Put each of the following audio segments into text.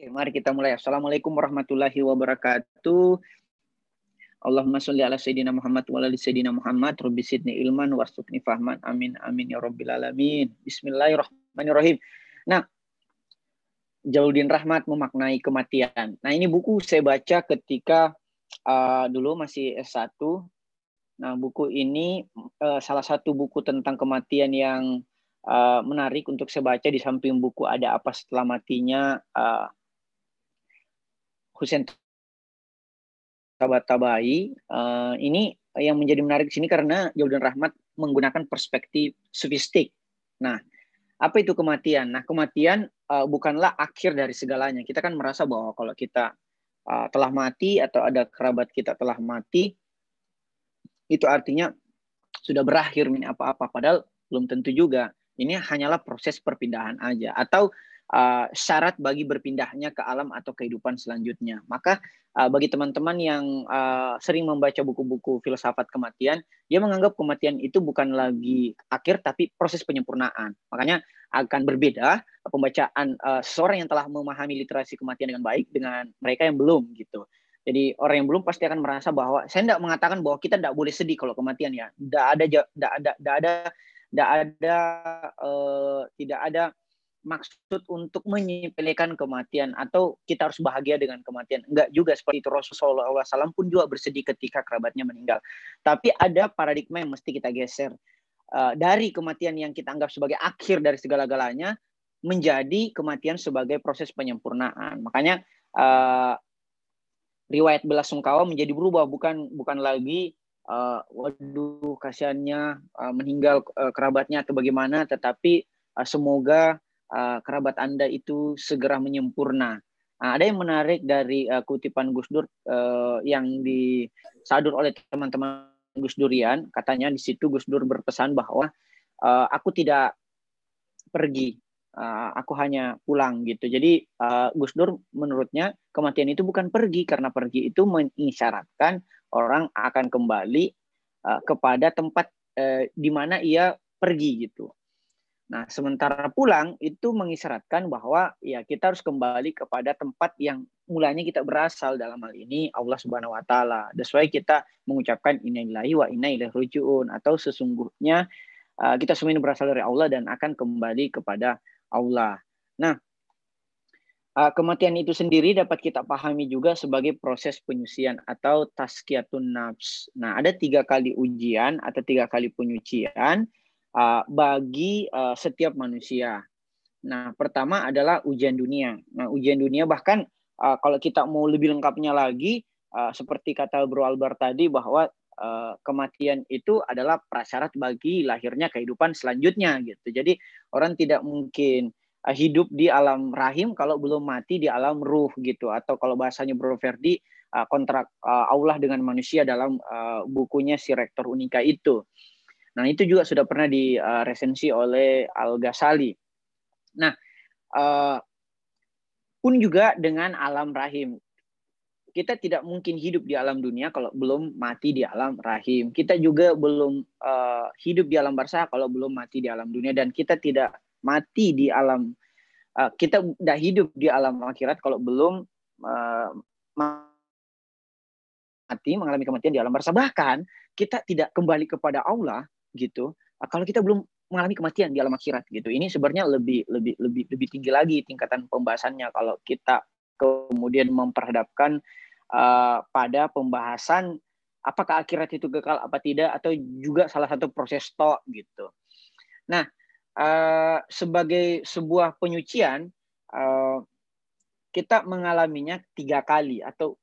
Oke, mari kita mulai. Assalamualaikum warahmatullahi wabarakatuh. Allahumma sholli ala sayyidina Muhammad wa ala sayyidina Muhammad rabbi sidni ilman warzuqni fahman amin amin ya rabbil alamin. Bismillahirrahmanirrahim. Nah, Jaudin Rahmat memaknai kematian. Nah, ini buku saya baca ketika uh, dulu masih S1. Nah, buku ini uh, salah satu buku tentang kematian yang uh, menarik untuk saya baca di samping buku ada apa setelah matinya uh, Husain Tabatabai uh, ini yang menjadi menarik di sini karena Jordan Rahmat menggunakan perspektif sofistik. Nah, apa itu kematian? Nah, kematian uh, bukanlah akhir dari segalanya. Kita kan merasa bahwa kalau kita uh, telah mati atau ada kerabat kita telah mati, itu artinya sudah berakhir ini apa-apa. Padahal belum tentu juga. Ini hanyalah proses perpindahan aja. Atau uh, syarat bagi berpindahnya ke alam atau kehidupan selanjutnya. Maka uh, bagi teman-teman yang uh, sering membaca buku-buku filsafat kematian, dia menganggap kematian itu bukan lagi akhir tapi proses penyempurnaan. Makanya akan berbeda pembacaan uh, seorang yang telah memahami literasi kematian dengan baik dengan mereka yang belum gitu. Jadi orang yang belum pasti akan merasa bahwa saya tidak mengatakan bahwa kita tidak boleh sedih kalau kematian ya. Tidak ada, tidak ada, tidak ada, tidak ada, uh, tidak ada maksud untuk menyepelekan kematian atau kita harus bahagia dengan kematian. Enggak juga seperti itu Rasulullah SAW pun juga bersedih ketika kerabatnya meninggal. Tapi ada paradigma yang mesti kita geser. Uh, dari kematian yang kita anggap sebagai akhir dari segala-galanya menjadi kematian sebagai proses penyempurnaan. Makanya uh, riwayat belasungkawa menjadi berubah bukan bukan lagi uh, waduh kasihannya meninggal kerabatnya atau bagaimana tetapi semoga uh, kerabat Anda itu segera menyempurna. Nah, ada yang menarik dari uh, kutipan Gus Dur uh, yang disadur oleh teman-teman Gus Durian. Katanya di situ Gus Dur berpesan bahwa uh, aku tidak pergi, uh, aku hanya pulang gitu. Jadi uh, Gus Dur menurutnya kematian itu bukan pergi karena pergi itu mengisyaratkan orang akan kembali uh, kepada tempat uh, di mana ia pergi gitu. Nah, sementara pulang itu mengisyaratkan bahwa ya kita harus kembali kepada tempat yang mulanya kita berasal dalam hal ini Allah Subhanahu wa taala. That's why kita mengucapkan innalillahi wa inna ilaihi rajiun atau sesungguhnya uh, kita semua ini berasal dari Allah dan akan kembali kepada Allah. Nah, uh, kematian itu sendiri dapat kita pahami juga sebagai proses penyucian atau taskiyatun nafs. Nah, ada tiga kali ujian atau tiga kali penyucian uh, bagi uh, setiap manusia. Nah, pertama adalah ujian dunia. Nah, ujian dunia bahkan uh, kalau kita mau lebih lengkapnya lagi, uh, seperti kata Bro Albert tadi bahwa uh, kematian itu adalah prasyarat bagi lahirnya kehidupan selanjutnya gitu. Jadi orang tidak mungkin uh, hidup di alam rahim kalau belum mati di alam ruh gitu. Atau kalau bahasanya Bro Verdi kontrak uh, Allah dengan manusia dalam bukunya si Rektor Unika itu. Nah, itu juga sudah pernah diresensi oleh Al-Ghazali. Nah, uh, pun juga dengan alam rahim. Kita tidak mungkin hidup di alam dunia kalau belum mati di alam rahim. Kita juga belum uh, hidup di alam barzah kalau belum mati di alam dunia dan kita tidak mati di alam uh, kita tidak hidup di alam akhirat kalau belum uh, mati mengalami kematian di alam barzah. Bahkan kita tidak kembali kepada Allah gitu ah, kalau kita belum mengalami kematian di alam akhirat gitu ini sebenarnya lebih lebih lebih lebih tinggi lagi tingkatan pembahasannya kalau kita kemudian memperhadapkan uh, pada pembahasan apakah akhirat itu kekal apa tidak atau juga salah satu proses to gitu. Nah uh, sebagai sebuah penyucian uh, kita mengalaminya tiga kali atau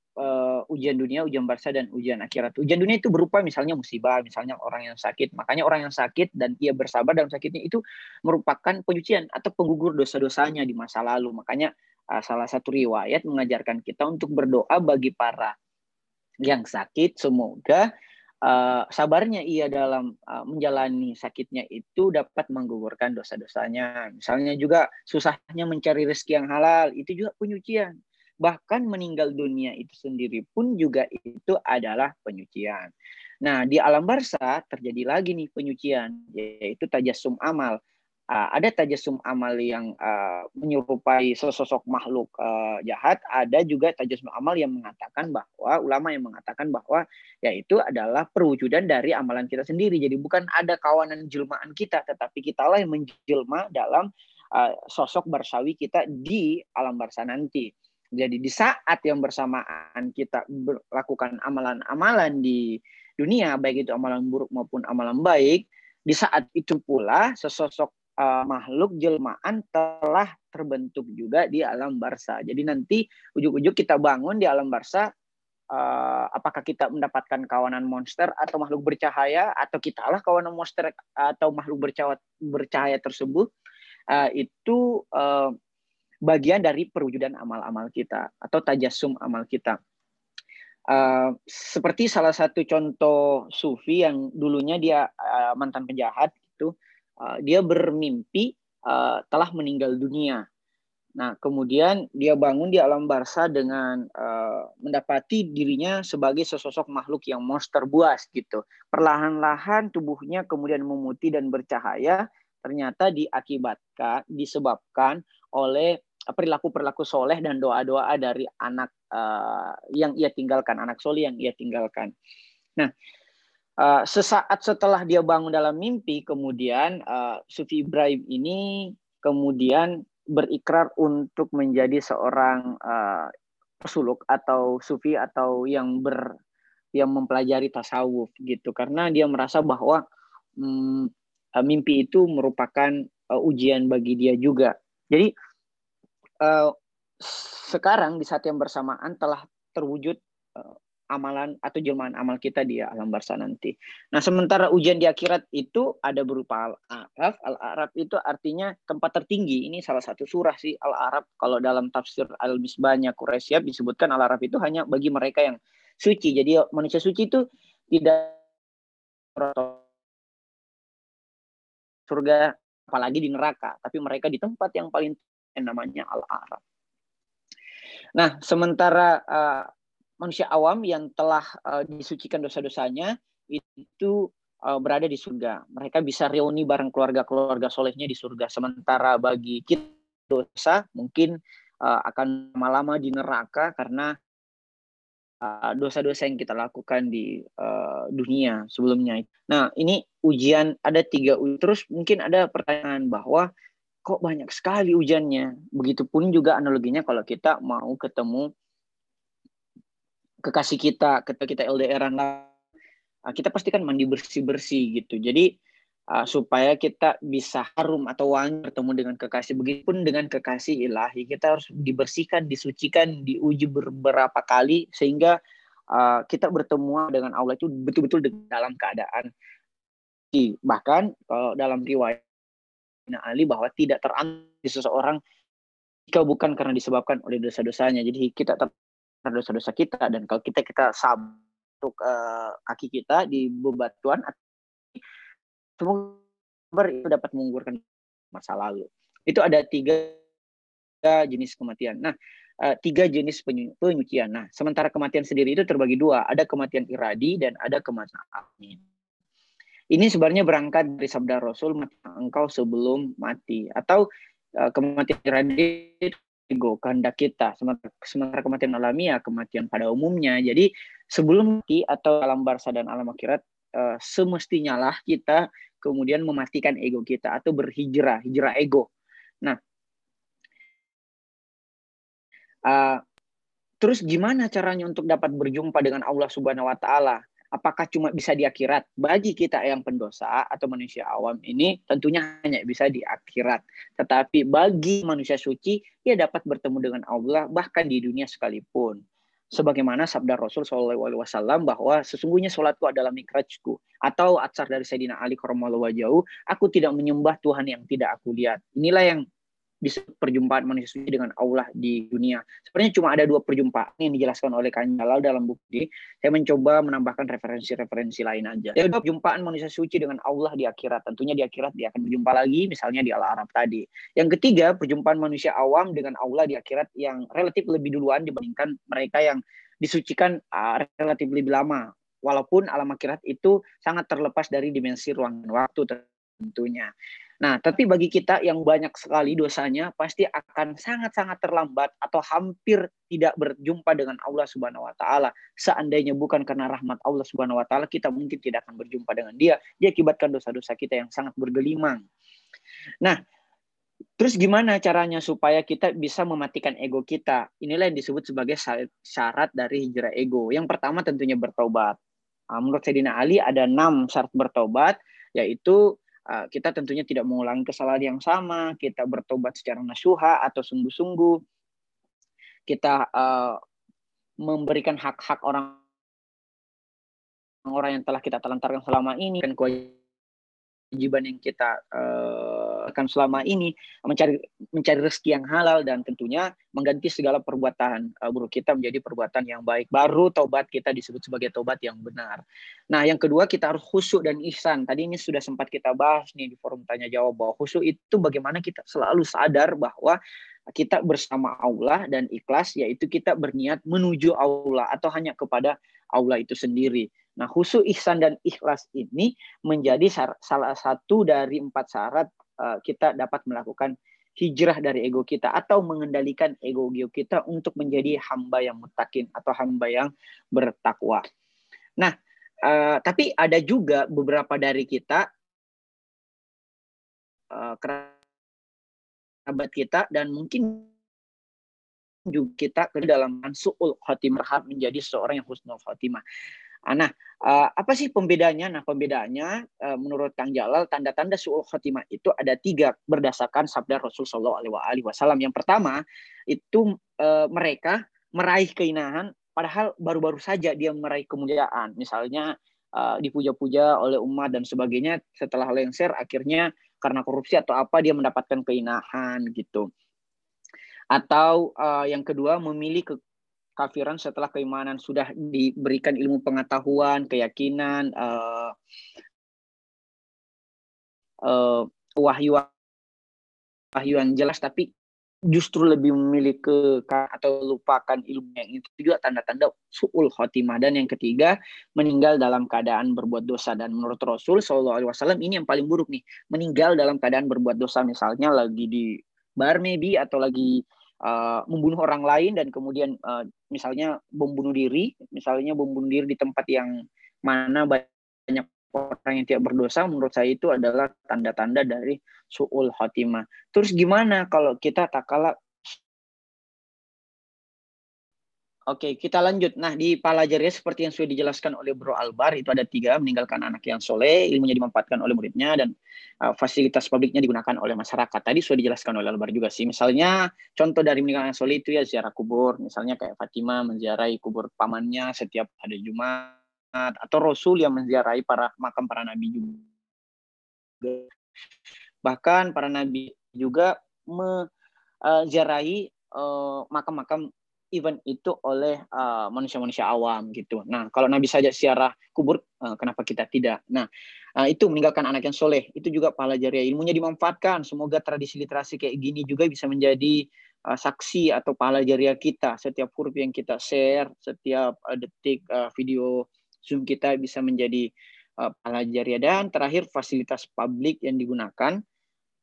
ujian dunia, ujian barsa dan ujian akhirat. Ujian dunia itu berupa misalnya musibah, misalnya orang yang sakit. Makanya orang yang sakit dan ia bersabar dalam sakitnya itu merupakan penyucian atau penggugur dosa-dosanya di masa lalu. Makanya uh, salah satu riwayat mengajarkan kita untuk berdoa bagi para yang sakit semoga uh, sabarnya ia dalam uh, menjalani sakitnya itu dapat menggugurkan dosa-dosanya. Misalnya juga susahnya mencari rezeki yang halal, itu juga penyucian bahkan meninggal dunia itu sendiri pun juga itu adalah penyucian. Nah, di alam barsa terjadi lagi nih penyucian, yaitu tajasum amal. uh, ada tajasum amal yang uh, menyerupai sosok makhluk uh, jahat, ada juga tajasum amal yang mengatakan bahwa ulama yang mengatakan bahwa yaitu adalah perwujudan dari amalan kita sendiri. Jadi bukan ada kawanan jelmaan kita, tetapi kitalah yang menjelma dalam uh, sosok barsawi kita di alam barsa nanti. Jadi di saat yang bersamaan kita melakukan amalan-amalan di dunia, baik itu amalan buruk maupun amalan baik, di saat itu pula sesosok uh, makhluk jelmaan telah terbentuk juga di alam barsa. Jadi nanti ujuk-ujuk kita bangun di alam barsa, uh, apakah kita mendapatkan kawanan monster atau makhluk bercahaya atau kita lah kawanan monster atau makhluk bercahaya, bercahaya tersebut uh, itu uh, bagian dari perwujudan amal-amal kita atau tajasum amal kita. Uh, seperti salah satu contoh sufi yang dulunya dia uh, mantan penjahat itu uh, dia bermimpi uh, telah meninggal dunia. Nah, kemudian dia bangun di alam barsa dengan uh, mendapati dirinya sebagai sesosok makhluk yang monster buas gitu. Perlahan-lahan tubuhnya kemudian memutih dan bercahaya, ternyata diakibatkan disebabkan oleh perilaku-perilaku soleh dan doa-doa dari anak uh, yang ia tinggalkan, anak soleh yang ia tinggalkan. Nah, Uh, sesaat setelah dia bangun dalam mimpi, kemudian uh, Sufi Ibrahim ini kemudian berikrar untuk menjadi seorang uh, pesuluk atau sufi atau yang ber yang mempelajari tasawuf gitu karena dia merasa bahwa um, mimpi itu merupakan uh, ujian bagi dia juga. Jadi uh, sekarang di saat yang bersamaan telah terwujud uh, amalan atau jelmaan amal kita di alam barsa nanti. Nah, sementara ujian di akhirat itu ada berupa al-araf. Al-araf itu artinya tempat tertinggi. Ini salah satu surah sih al-araf. Kalau dalam tafsir al-misbahnya Quraisyab disebutkan al-araf itu hanya bagi mereka yang suci. Jadi manusia suci itu tidak surga apalagi di neraka, tapi mereka di tempat yang paling namanya al-araf. Nah, sementara uh, manusia awam yang telah uh, disucikan dosa-dosanya itu uh, berada di surga. Mereka bisa reuni bareng keluarga-keluarga solehnya di surga. Sementara bagi kita dosa mungkin uh, akan lama-lama di neraka karena dosa-dosa yang kita lakukan di uh, dunia sebelumnya. Nah, ini ujian ada tiga terus mungkin ada pertanyaan bahwa kok banyak sekali ujiannya. Begitupun juga analoginya kalau kita mau ketemu kekasih kita ketika kita LDRan lah. Kita pasti kan mandi bersih bersih gitu. Jadi uh, supaya kita bisa harum atau wangi bertemu dengan kekasih. Begitupun dengan kekasih ilahi kita harus dibersihkan disucikan diuji beberapa kali sehingga uh, kita bertemu dengan Allah itu betul-betul dalam keadaan. Bahkan kalau dalam riwayat Ali bahwa tidak teranti seseorang jika bukan karena disebabkan oleh dosa-dosanya. Jadi kita tetap dosa-dosa kita. Dan kalau kita kita sabuk uh, kaki kita di bebatuan semoga itu dapat menggugurkan masa lalu. Itu ada tiga jenis kematian. Nah uh, tiga jenis penyucian. Nah sementara kematian sendiri itu terbagi dua. Ada kematian iradi dan ada kematian alami ini sebenarnya berangkat dari sabda Rasul engkau sebelum mati. Atau uh, kematian iradi ego kehendak kita. Sementara, sementara kematian alamiah kematian pada umumnya. Jadi sebelum mati atau alam barsa dan alam akhirat uh, semestinya lah kita kemudian mematikan ego kita atau berhijrah hijrah ego. Nah uh, terus gimana caranya untuk dapat berjumpa dengan Allah Subhanahu Wa Taala apakah cuma bisa di akhirat? Bagi kita yang pendosa atau manusia awam ini tentunya hanya bisa di akhirat. Tetapi bagi manusia suci, ia dapat bertemu dengan Allah bahkan di dunia sekalipun. Sebagaimana sabda Rasul SAW bahwa sesungguhnya sholatku adalah mikrajku. Atau atsar dari Sayyidina Ali Karamallahu Wajau, aku tidak menyembah Tuhan yang tidak aku lihat. Inilah yang bisa perjumpaan manusia suci dengan Allah di dunia. Sebenarnya cuma ada dua perjumpaan yang dijelaskan oleh Kanjalal dalam buku ini. Saya mencoba menambahkan referensi-referensi lain aja. Yang kedua, perjumpaan manusia suci dengan Allah di akhirat. Tentunya di akhirat dia akan berjumpa lagi, misalnya di Al-Arab tadi. Yang ketiga, perjumpaan manusia awam dengan Allah di akhirat yang relatif lebih duluan dibandingkan mereka yang disucikan uh, relatif lebih lama. Walaupun alam akhirat itu sangat terlepas dari dimensi ruang dan waktu tentunya. Nah, tapi bagi kita yang banyak sekali dosanya pasti akan sangat-sangat terlambat atau hampir tidak berjumpa dengan Allah Subhanahu wa taala. Seandainya bukan karena rahmat Allah Subhanahu wa taala, kita mungkin tidak akan berjumpa dengan Dia. Dia akibatkan dosa-dosa kita yang sangat bergelimang. Nah, terus gimana caranya supaya kita bisa mematikan ego kita? Inilah yang disebut sebagai syarat dari hijrah ego. Yang pertama tentunya bertobat. Ah, menurut Sayyidina Ali ada enam syarat bertobat, yaitu kita tentunya tidak mengulangi kesalahan yang sama, kita bertobat secara nasuha atau sungguh-sungguh, kita uh, memberikan hak-hak orang orang yang telah kita telantarkan selama ini dan kewajiban yang kita uh, akan selama ini mencari mencari rezeki yang halal dan tentunya mengganti segala perbuatan uh, buruk kita menjadi perbuatan yang baik. Baru taubat kita disebut sebagai taubat yang benar. Nah, yang kedua kita harus khusyuk dan ihsan. Tadi ini sudah sempat kita bahas nih di forum tanya jawab bahwa khusyuk itu bagaimana kita selalu sadar bahwa kita bersama Allah dan ikhlas yaitu kita berniat menuju Allah atau hanya kepada Allah itu sendiri. Nah, khusyuk ihsan dan ikhlas ini menjadi salah satu dari empat syarat uh, kita dapat melakukan hijrah dari ego kita atau mengendalikan ego kita untuk menjadi hamba yang mutakin atau hamba yang bertakwa. Nah, uh, tapi ada juga beberapa dari kita uh, kerabat kita dan mungkin juga kita ke dalam suul khotimah menjadi seorang yang husnul khotimah. Ah, nah, uh, apa sih pembedanya? Nah, pembedanya uh, menurut Kang Jalal tanda-tanda suul khotimah itu ada tiga berdasarkan sabda Rasul Shallallahu Alaihi Wasallam. Yang pertama itu uh, mereka meraih keinahan, padahal baru-baru saja dia meraih kemuliaan. Misalnya dipuja-puja oleh umat dan sebagainya. Setelah lengser, akhirnya karena korupsi atau apa dia mendapatkan keinahan gitu. Atau uh, yang kedua memilih ke kafiran setelah keimanan sudah diberikan ilmu pengetahuan, keyakinan, uh, uh, wahyu wahyu yang jelas, tapi justru lebih memilih ke atau lupakan ilmu yang itu juga tanda-tanda suul khotimah. Dan yang ketiga meninggal dalam keadaan berbuat dosa. Dan menurut Rasul Shallallahu Alaihi Wasallam ini yang paling buruk nih meninggal dalam keadaan berbuat dosa. Misalnya lagi di bar maybe atau lagi uh, membunuh orang lain dan kemudian uh, misalnya bom bunuh diri, misalnya bom bunuh diri di tempat yang mana banyak orang yang tidak berdosa, menurut saya itu adalah tanda-tanda dari suul khotimah. Terus gimana kalau kita tak kalah Oke, kita lanjut. Nah, di pelajarannya seperti yang sudah dijelaskan oleh Bro Albar, itu ada tiga, meninggalkan anak yang soleh, ilmunya dimanfaatkan oleh muridnya, dan uh, fasilitas publiknya digunakan oleh masyarakat. Tadi sudah dijelaskan oleh Albar juga sih. Misalnya, contoh dari meninggalkan anak soleh itu ya ziarah kubur. Misalnya kayak Fatimah menziarahi kubur pamannya setiap hari Jumat, atau Rasul yang menziarahi para makam para nabi juga. Bahkan para nabi juga menziarahi uh, makam-makam event itu oleh uh, manusia-manusia awam gitu. Nah, kalau Nabi saja siarah kubur, uh, kenapa kita tidak? Nah, uh, itu meninggalkan anak yang soleh. Itu juga pahala jariah. Ilmunya dimanfaatkan. Semoga tradisi literasi kayak gini juga bisa menjadi uh, saksi atau pahala jariah kita. Setiap huruf yang kita share, setiap uh, detik uh, video Zoom kita bisa menjadi uh, pahala jariah. Dan terakhir, fasilitas publik yang digunakan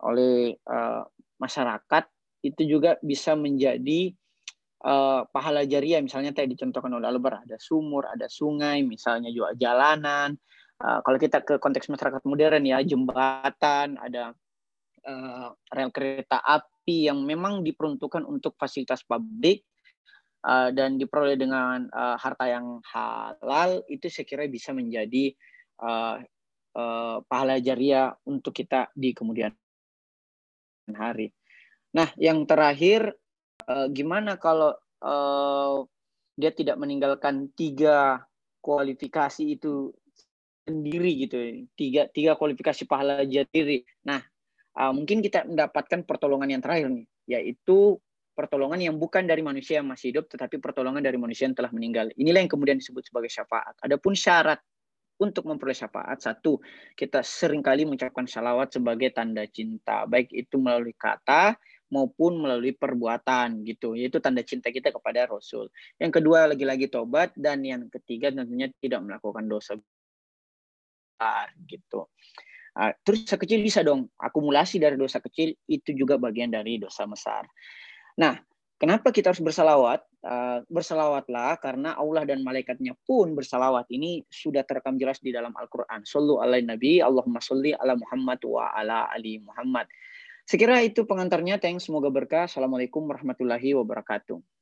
oleh uh, masyarakat itu juga bisa menjadi uh, pahala jariah misalnya tadi dicontohkan oleh Albar ada sumur, ada sungai, misalnya juga jalanan. Uh, kalau kita ke konteks masyarakat modern ya jembatan, ada uh, rel kereta api yang memang diperuntukkan untuk fasilitas publik uh, dan diperoleh dengan uh, harta yang halal itu saya kira bisa menjadi uh, uh, pahala jariah untuk kita di kemudian hari. Nah, yang terakhir uh, gimana kalau uh, dia tidak meninggalkan tiga kualifikasi itu sendiri gitu? Tiga tiga kualifikasi pahala jatiri nah uh, mungkin kita mendapatkan pertolongan yang terakhir nih yaitu pertolongan yang bukan dari manusia yang masih hidup tetapi pertolongan dari manusia yang telah meninggal. Inilah yang kemudian disebut sebagai syafaat. Adapun syarat untuk memperoleh syafaat satu kita sering kali mengucapkan salawat sebagai tanda cinta. Baik itu melalui kata maupun melalui perbuatan gitu yaitu tanda cinta kita kepada Rasul yang kedua lagi-lagi tobat dan yang ketiga tentunya tidak melakukan dosa besar gitu Uh, terus dosa kecil bisa dong akumulasi dari dosa kecil itu juga bagian dari dosa besar. Nah, kenapa kita harus bersalawat? Uh, bersalawatlah karena Allah dan malaikatnya pun bersalawat. Ini sudah terekam jelas di dalam Al-Quran. Sallu ala Nabi, Allahumma salli ala Muhammad wa ala ali Muhammad. Sekira itu pengantarnya. Thanks, semoga berkah. Assalamualaikum warahmatullahi wabarakatuh.